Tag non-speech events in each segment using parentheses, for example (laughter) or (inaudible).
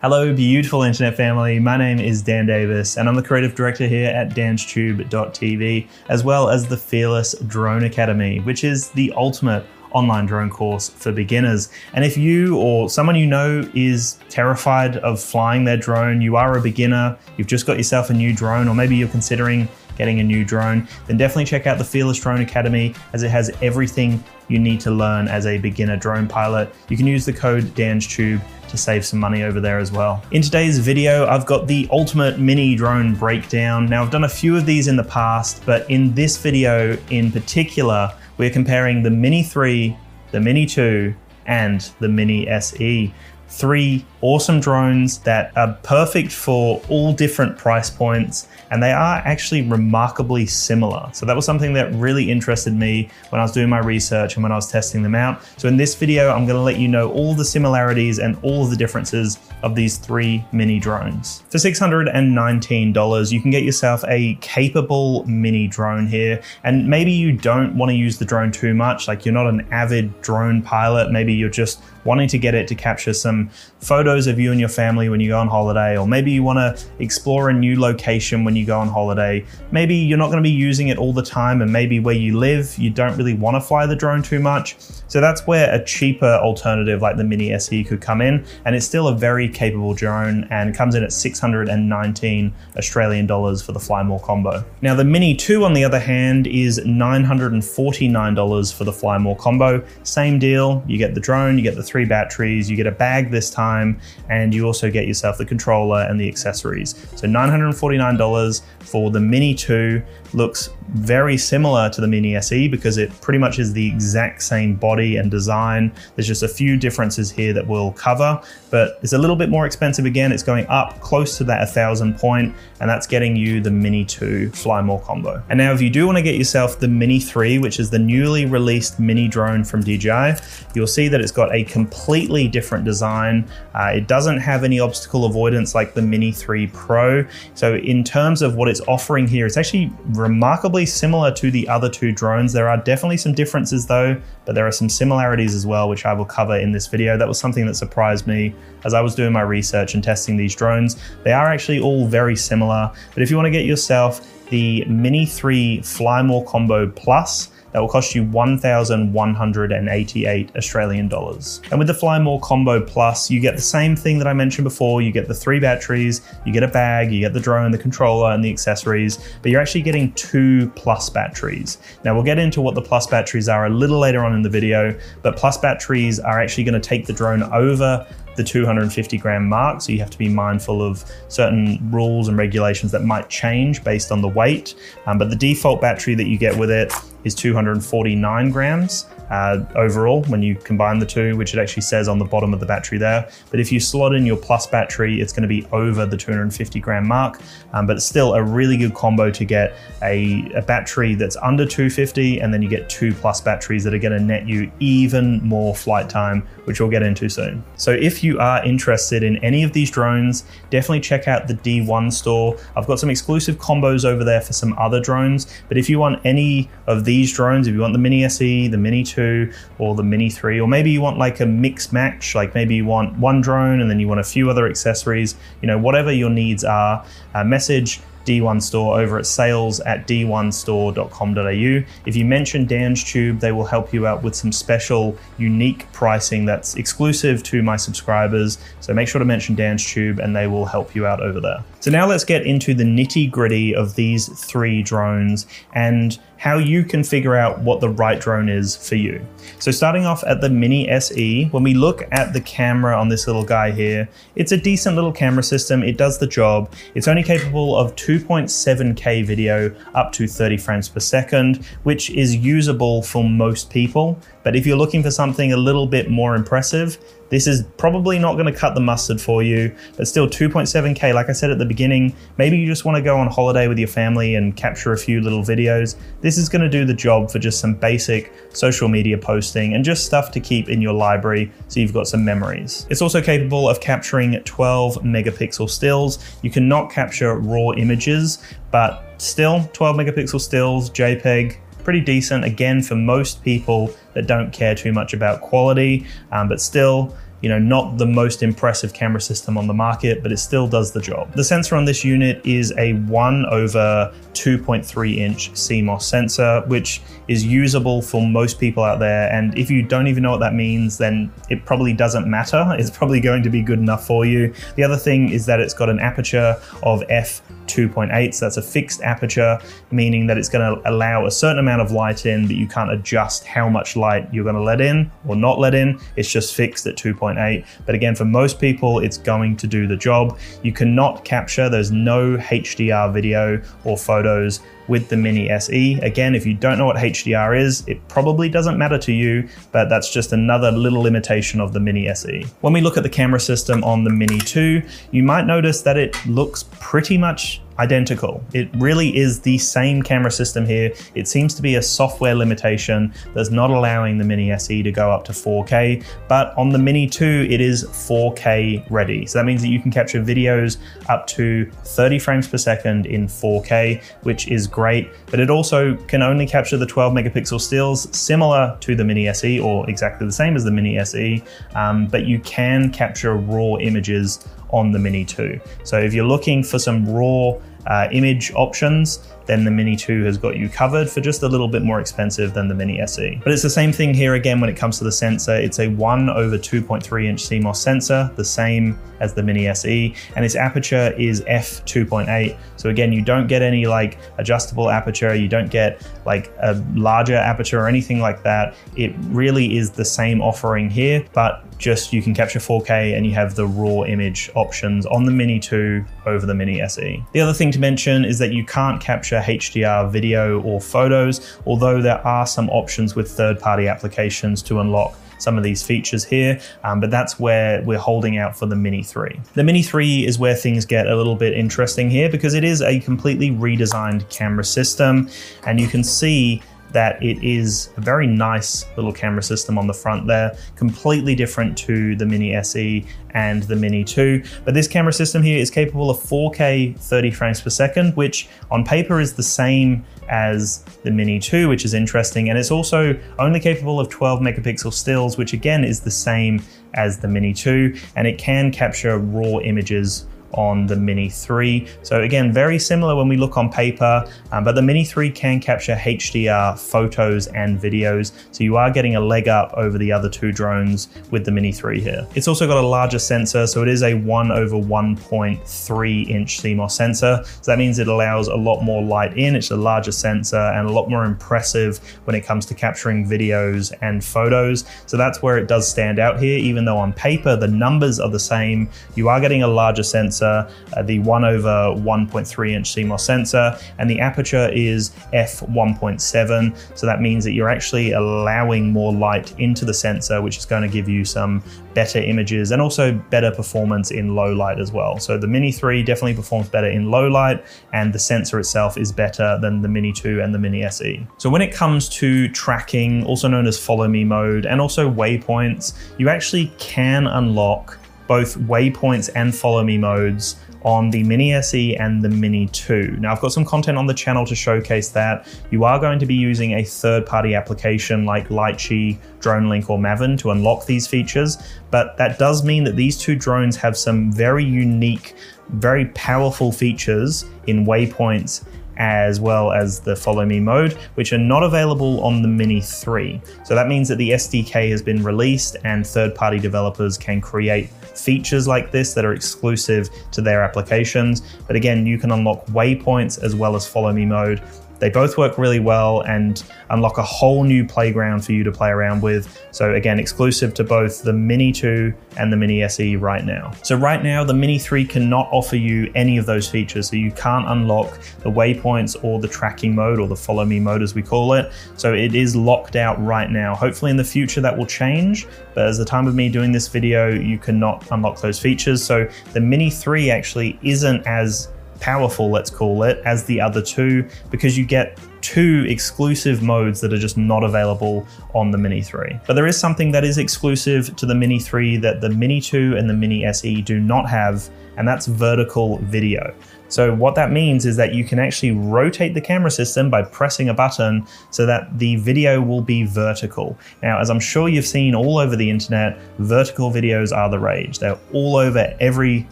Hello, beautiful internet family. My name is Dan Davis, and I'm the creative director here at danstube.tv, as well as the Fearless Drone Academy, which is the ultimate online drone course for beginners. And if you or someone you know is terrified of flying their drone, you are a beginner, you've just got yourself a new drone, or maybe you're considering getting a new drone, then definitely check out the Fearless Drone Academy as it has everything you need to learn as a beginner drone pilot. You can use the code DANSTUBE to save some money over there as well. In today's video, I've got the ultimate mini drone breakdown. Now I've done a few of these in the past, but in this video in particular, we're comparing the Mini 3, the Mini 2, and the Mini SE. Three awesome drones that are perfect for all different price points and they are actually remarkably similar. So that was something that really interested me when I was doing my research and when I was testing them out. So in this video, I'm gonna let you know all the similarities and all the differences of these three mini drones. For $619, you can get yourself a capable mini drone here. And maybe you don't wanna use the drone too much, like you're not an avid drone pilot, maybe you're just wanting to get it to capture some photos of you and your family when you go on holiday, or maybe you want to explore a new location when you go on holiday. Maybe you're not going to be using it all the time, and maybe where you live, you don't really want to fly the drone too much. So that's where a cheaper alternative like the Mini SE could come in, and it's still a very capable drone and comes in at 619 Australian dollars for the Fly More combo. Now the Mini 2 on the other hand is $949 for the Fly More combo. Same deal, you get the drone, you get the three batteries, you get a bag this time, and you also get yourself the controller and the accessories. So $949 for the Mini 2 looks very similar to the Mini SE because it pretty much is the exact same body and design. There's just a few differences here that we'll cover, but it's a little bit more expensive again. It's going up close to that 1000 point, and that's getting you the Mini 2 Fly More combo. And now if you do want to get yourself the Mini 3, which is the newly released mini drone from DJI, you'll see that it's got a completely different design. Uh, it doesn't have any obstacle avoidance like the Mini 3 Pro. So in terms of what it's offering here, it's actually remarkably similar to the other two drones. There are definitely some differences though, but there are some similarities as well, which I will cover in this video. That was something that surprised me as I was doing my research and testing these drones. They are actually all very similar, but if you wanna get yourself the Mini 3 Flymore Combo Plus, that will cost you 1,188 Australian dollars. And with the Fly More Combo Plus, you get the same thing that I mentioned before. You get the three batteries, you get a bag, you get the drone, the controller, and the accessories, but you're actually getting two plus batteries. Now we'll get into what the plus batteries are a little later on in the video, but plus batteries are actually gonna take the drone over the 250 gram mark. So you have to be mindful of certain rules and regulations that might change based on the weight. Um, but the default battery that you get with it is 249 grams uh, overall when you combine the two, which it actually says on the bottom of the battery there. But if you slot in your plus battery, it's going to be over the 250 gram mark. Um, but it's still a really good combo to get a, a battery that's under 250, and then you get two plus batteries that are going to net you even more flight time, which we'll get into soon. So if you are interested in any of these drones, definitely check out the D1 store. I've got some exclusive combos over there for some other drones, but if you want any of these drones, if you want the Mini SE, the Mini 2, 2 or the Mini 3, or maybe you want like a mix match, like maybe you want one drone and then you want a few other accessories, you know, whatever your needs are, uh, message D1 Store over at sales at d1store.com.au. If you mention Dan's Tube, they will help you out with some special, unique pricing that's exclusive to my subscribers. So make sure to mention Dan's Tube and they will help you out over there. So now let's get into the nitty gritty of these three drones and how you can figure out what the right drone is for you. So starting off at the Mini SE, when we look at the camera on this little guy here, it's a decent little camera system. It does the job. It's only capable of 2.7K video up to 30 frames per second, which is usable for most people. But if you're looking for something a little bit more impressive, this is probably not going to cut the mustard for you, but still 2.7K, like I said at the beginning, maybe you just want to go on holiday with your family and capture a few little videos. This is going to do the job for just some basic social media posting and just stuff to keep in your library so you've got some memories. It's also capable of capturing 12 megapixel stills. You cannot capture raw images, but still 12 megapixel stills, JPEG, pretty decent again for most people that don't care too much about quality, um, but still you know, not the most impressive camera system on the market, but it still does the job. The sensor on this unit is a 1 over 2.3 inch CMOS sensor, which is usable for most people out there. And if you don't even know what that means, then it probably doesn't matter. (laughs) It's probably going to be good enough for you. The other thing is that it's got an aperture of f 2.8, so that's a fixed aperture, meaning that it's going to allow a certain amount of light in, but you can't adjust how much light you're going to let in or not let in. It's just fixed at 2.8. But again, for most people, it's going to do the job. You cannot capture, there's no HDR video or photos with the Mini SE. Again, if you don't know what HDR is, it probably doesn't matter to you, but that's just another little limitation of the Mini SE. When we look at the camera system on the Mini 2, you might notice that it looks pretty much identical. It really is the same camera system here. It seems to be a software limitation that's not allowing the Mini SE to go up to 4K, but on the Mini 2, it is 4K ready. So that means that you can capture videos up to 30 frames per second in 4K, which is great, but it also can only capture the 12 megapixel stills similar to the Mini SE or exactly the same as the Mini SE, um, but you can capture raw images on the Mini 2. So if you're looking for some raw uh, image options, then the Mini 2 has got you covered for just a little bit more expensive than the Mini SE. But it's the same thing here again when it comes to the sensor. It's a 1 over 2.3 inch CMOS sensor, the same as the Mini SE, and its aperture is f2.8. So again, you don't get any like adjustable aperture, you don't get like a larger aperture or anything like that. It really is the same offering here, but just you can capture 4K and you have the raw image options on the Mini 2 over the Mini SE. The other thing to mention is that you can't capture HDR video or photos, although there are some options with third-party applications to unlock some of these features here, um, but that's where we're holding out for the Mini 3. The Mini 3 is where things get a little bit interesting here because it is a completely redesigned camera system, and you can see that it is a very nice little camera system on the front there, completely different to the Mini SE and the Mini 2. But this camera system here is capable of 4K 30 frames per second, which on paper is the same as the Mini 2, which is interesting. And it's also only capable of 12 megapixel stills, which again is the same as the Mini 2, and it can capture raw images on the Mini 3. So again, very similar when we look on paper, um, but the Mini 3 can capture HDR photos and videos. So you are getting a leg up over the other two drones with the Mini 3 here. It's also got a larger sensor, so it is a 1 over 1.3 inch CMOS sensor. So that means it allows a lot more light in, it's a larger sensor and a lot more impressive when it comes to capturing videos and photos. So that's where it does stand out here, even though on paper the numbers are the same, you are getting a larger sensor sensor, uh, the 1 over 1.3 inch CMOS sensor, and the aperture is f1.7. So that means that you're actually allowing more light into the sensor, which is going to give you some better images and also better performance in low light as well. So the Mini 3 definitely performs better in low light, and the sensor itself is better than the Mini 2 and the Mini SE. So when it comes to tracking, also known as follow me mode, and also waypoints, you actually can unlock both waypoints and follow me modes on the Mini SE and the Mini 2. Now, I've got some content on the channel to showcase that. You are going to be using a third party application like Litchi, DroneLink, or Maven to unlock these features, but that does mean that these two drones have some very unique, very powerful features in waypoints as well as the follow me mode, which are not available on the Mini 3. So that means that the SDK has been released and third party developers can create features like this that are exclusive to their applications. But again, you can unlock waypoints as well as follow me mode they both work really well and unlock a whole new playground for you to play around with. So again, exclusive to both the Mini 2 and the Mini SE right now. So right now, the Mini 3 cannot offer you any of those features. So you can't unlock the waypoints or the tracking mode or the follow me mode as we call it. So it is locked out right now. Hopefully in the future that will change, but as the time of me doing this video, you cannot unlock those features. So the Mini 3 actually isn't as powerful, let's call it, as the other two because you get two exclusive modes that are just not available on the Mini 3. But there is something that is exclusive to the Mini 3 that the Mini 2 and the Mini SE do not have, and that's vertical video. So what that means is that you can actually rotate the camera system by pressing a button so that the video will be vertical. Now, as I'm sure you've seen all over the internet, vertical videos are the rage. They're all over every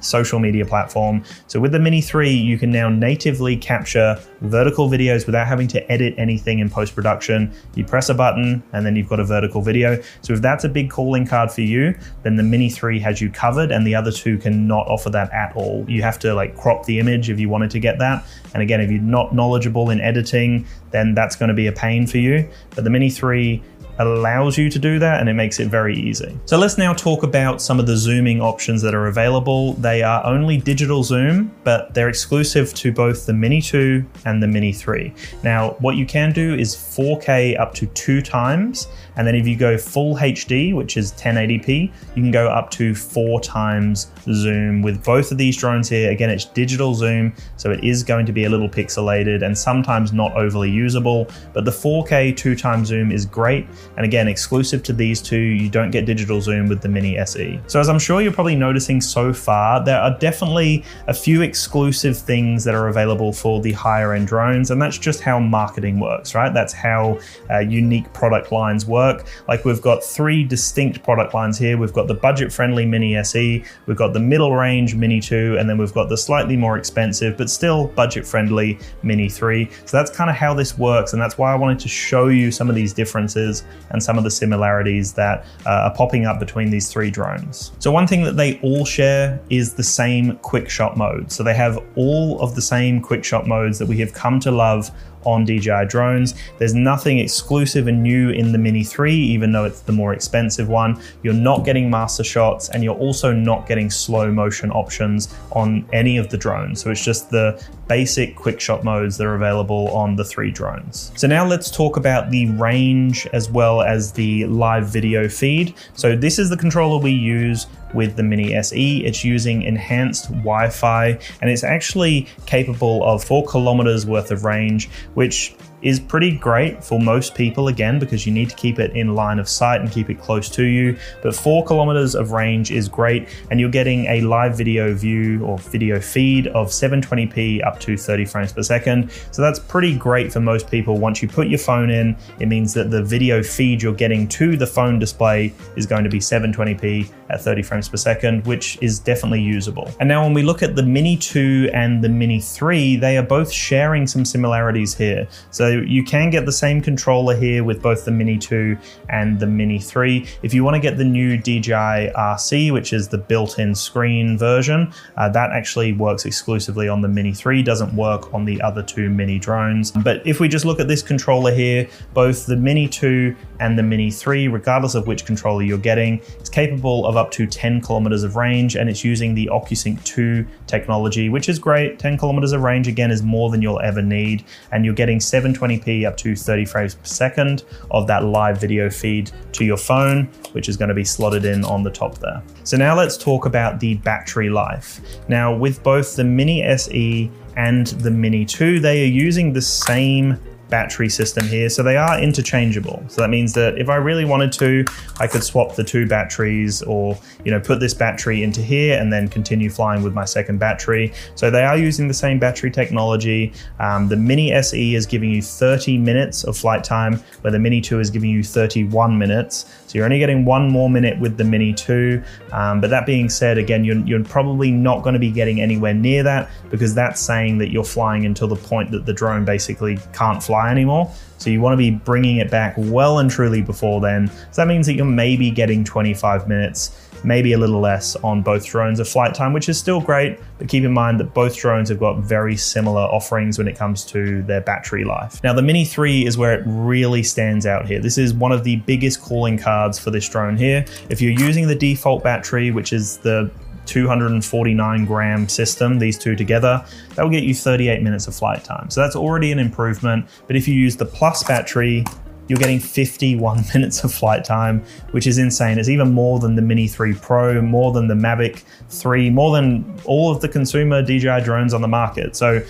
social media platform. So with the Mini 3, you can now natively capture vertical videos without having to edit anything in post-production. You press a button and then you've got a vertical video. So if that's a big calling card for you, then the Mini 3 has you covered and the other two cannot offer that at all. You have to like crop the image if you wanted to get that. And again, if you're not knowledgeable in editing, then that's going to be a pain for you. But the Mini 3 allows you to do that and it makes it very easy. So let's now talk about some of the zooming options that are available. They are only digital zoom, but they're exclusive to both the Mini 2 and the Mini 3. Now, what you can do is 4K up to two times, and then if you go full HD, which is 1080p, you can go up to four times zoom with both of these drones here. Again, it's digital zoom, so it is going to be a little pixelated and sometimes not overly usable, but the 4K two times zoom is great and again, exclusive to these two, you don't get digital zoom with the Mini SE. So as I'm sure you're probably noticing so far, there are definitely a few exclusive things that are available for the higher end drones. And that's just how marketing works, right? That's how uh, unique product lines work. Like we've got three distinct product lines here. We've got the budget friendly Mini SE, we've got the middle range Mini 2, and then we've got the slightly more expensive, but still budget friendly Mini 3. So that's kind of how this works. And that's why I wanted to show you some of these differences and some of the similarities that uh, are popping up between these three drones. So one thing that they all share is the same quick shot mode. So they have all of the same quick shot modes that we have come to love on DJI drones. There's nothing exclusive and new in the Mini 3, even though it's the more expensive one. You're not getting master shots and you're also not getting slow motion options on any of the drones. So it's just the basic quick shot modes that are available on the three drones. So now let's talk about the range as well as the live video feed. So this is the controller we use with the Mini SE. It's using enhanced Wi-Fi and it's actually capable of four kilometers worth of range, which is pretty great for most people again because you need to keep it in line of sight and keep it close to you. But four kilometers of range is great, and you're getting a live video view or video feed of 720p up to 30 frames per second. So that's pretty great for most people. Once you put your phone in, it means that the video feed you're getting to the phone display is going to be 720p at 30 frames per second, which is definitely usable. And now when we look at the Mini 2 and the Mini 3, they are both sharing some similarities here. So you can get the same controller here with both the Mini 2 and the Mini 3. If you want to get the new DJI RC, which is the built-in screen version, uh, that actually works exclusively on the Mini 3, doesn't work on the other two Mini drones. But if we just look at this controller here, both the Mini 2 and the Mini 3, regardless of which controller you're getting, is capable of up to 10 kilometers of range and it's using the OcuSync 2 technology, which is great. 10 kilometers of range again is more than you'll ever need and you're getting 720 720p up to 30 frames per second of that live video feed to your phone, which is going to be slotted in on the top there. So now let's talk about the battery life. Now with both the Mini SE and the Mini 2, they are using the same battery system here. So they are interchangeable. So that means that if I really wanted to, I could swap the two batteries or, you know, put this battery into here and then continue flying with my second battery. So they are using the same battery technology. Um, the Mini SE is giving you 30 minutes of flight time, where the Mini 2 is giving you 31 minutes. So you're only getting one more minute with the Mini 2. Um, but that being said, again, you're, you're probably not going to be getting anywhere near that because that's saying that you're flying until the point that the drone basically can't fly fly anymore. So you want to be bringing it back well and truly before then. So that means that you're maybe getting 25 minutes, maybe a little less on both drones of flight time, which is still great. But keep in mind that both drones have got very similar offerings when it comes to their battery life. Now, the Mini 3 is where it really stands out here. This is one of the biggest calling cards for this drone here. If you're using the default battery, which is the 249 gram system, these two together, that will get you 38 minutes of flight time. So that's already an improvement. But if you use the Plus battery, you're getting 51 (laughs) minutes of flight time, which is insane. It's even more than the Mini 3 Pro, more than the Mavic 3, more than all of the consumer DJI drones on the market. So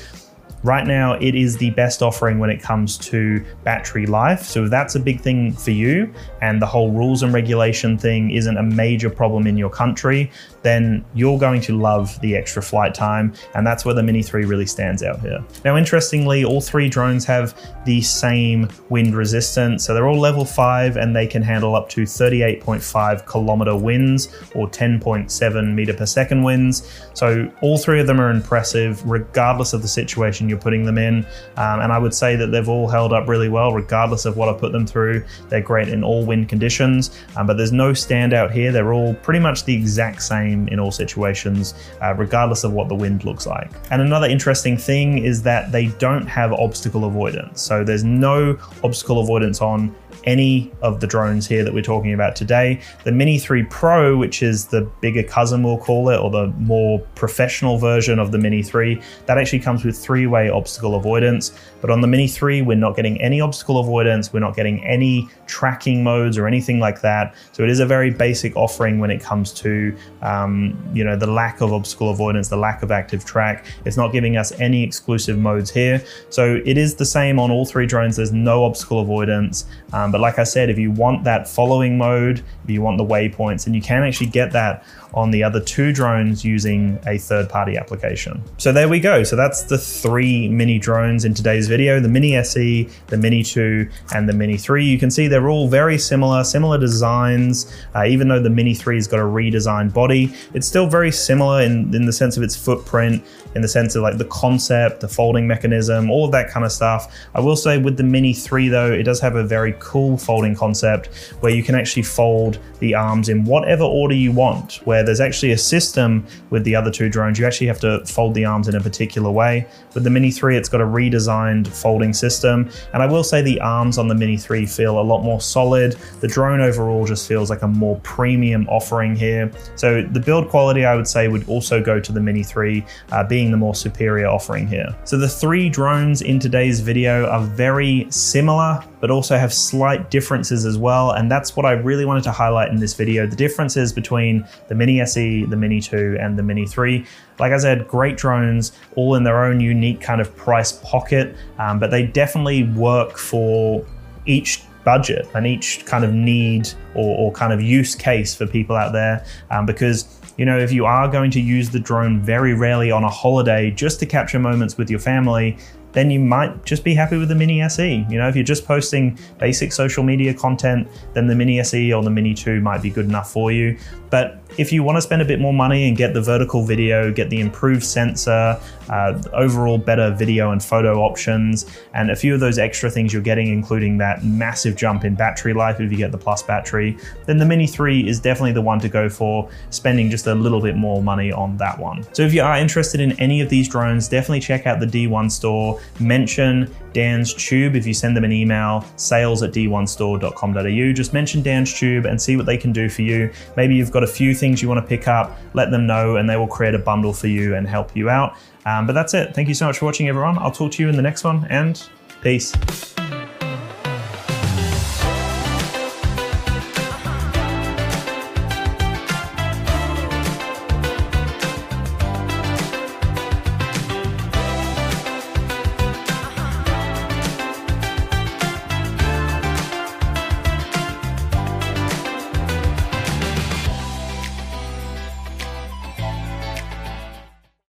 Right now, it is the best offering when it comes to battery life. So if that's a big thing for you and the whole rules and regulation thing isn't a major problem in your country, then you're going to love the extra flight time. And that's where the Mini 3 really stands out here. Now, interestingly, all three drones have the same wind resistance. So they're all level 5 and they can handle up to 38.5 kilometer winds or 10.7 meter per second winds. So all three of them are impressive, regardless of the situation you're putting them in. Um, and I would say that they've all held up really well, regardless of what I put them through. They're great in all wind conditions, um, but there's no standout here. They're all pretty much the exact same in all situations, uh, regardless of what the wind looks like. And another interesting thing is that they don't have obstacle avoidance. So there's no obstacle avoidance on any of the drones here that we're talking about today. The Mini 3 Pro, which is the bigger cousin, we'll call it, or the more professional version of the Mini 3, that actually comes with three way obstacle avoidance. But on the Mini 3, we're not getting any obstacle avoidance, we're not getting any tracking modes or anything like that. So it is a very basic offering when it comes to um, you know the lack of obstacle avoidance, the lack of active track. It's not giving us any exclusive modes here. So it is the same on all three drones. There's no obstacle avoidance. Um, but like I said, if you want that following mode, if you want the waypoints, and you can actually get that on the other two drones using a third party application. So there we go. So that's the three mini drones in today's video, the Mini SE, the Mini 2, and the Mini 3. You can see they're all very similar, similar designs. Uh, even though the Mini 3 has got a redesigned body, it's still very similar in, in the sense of its footprint, in the sense of like the concept, the folding mechanism, all of that kind of stuff. I will say with the Mini 3 though, it does have a very cool folding concept where you can actually fold the arms in whatever order you want, where there's actually a system with the other two drones. You actually have to fold the arms in a particular way. With the Mini 3, it's got a redesigned folding system. And I will say the arms on the Mini 3 feel a lot more solid. The drone overall just feels like a more premium offering here. So the build quality, I would say, would also go to the Mini 3, uh, being the more superior offering here. So the three drones in today's video are very similar, but also have slight differences as well. And that's what I really wanted to highlight in this video, the differences between the Mini SE, the Mini 2, and the Mini 3. Like I said, great drones, all in their own unique kind of price pocket, um, but they definitely work for each budget and each kind of need or, or kind of use case for people out there um, because you know if you are going to use the drone very rarely on a holiday just to capture moments with your family then you might just be happy with the Mini SE. You know, if you're just posting basic social media content, then the Mini SE or the Mini 2 might be good enough for you. But if you want to spend a bit more money and get the vertical video, get the improved sensor, uh, overall better video and photo options, and a few of those extra things you're getting, including that massive jump in battery life if you get the plus battery, then the Mini 3 is definitely the one to go for, spending just a little bit more money on that one. So if you are interested in any of these drones, definitely check out the D1 store, mention Dan's Tube if you send them an email, sales at d1store.com.au. Just mention Dan's Tube and see what they can do for you. Maybe you've got a few things you want to pick up, let them know, and they will create a bundle for you and help you out. Um, but that's it. Thank you so much for watching, everyone. I'll talk to you in the next one, and peace.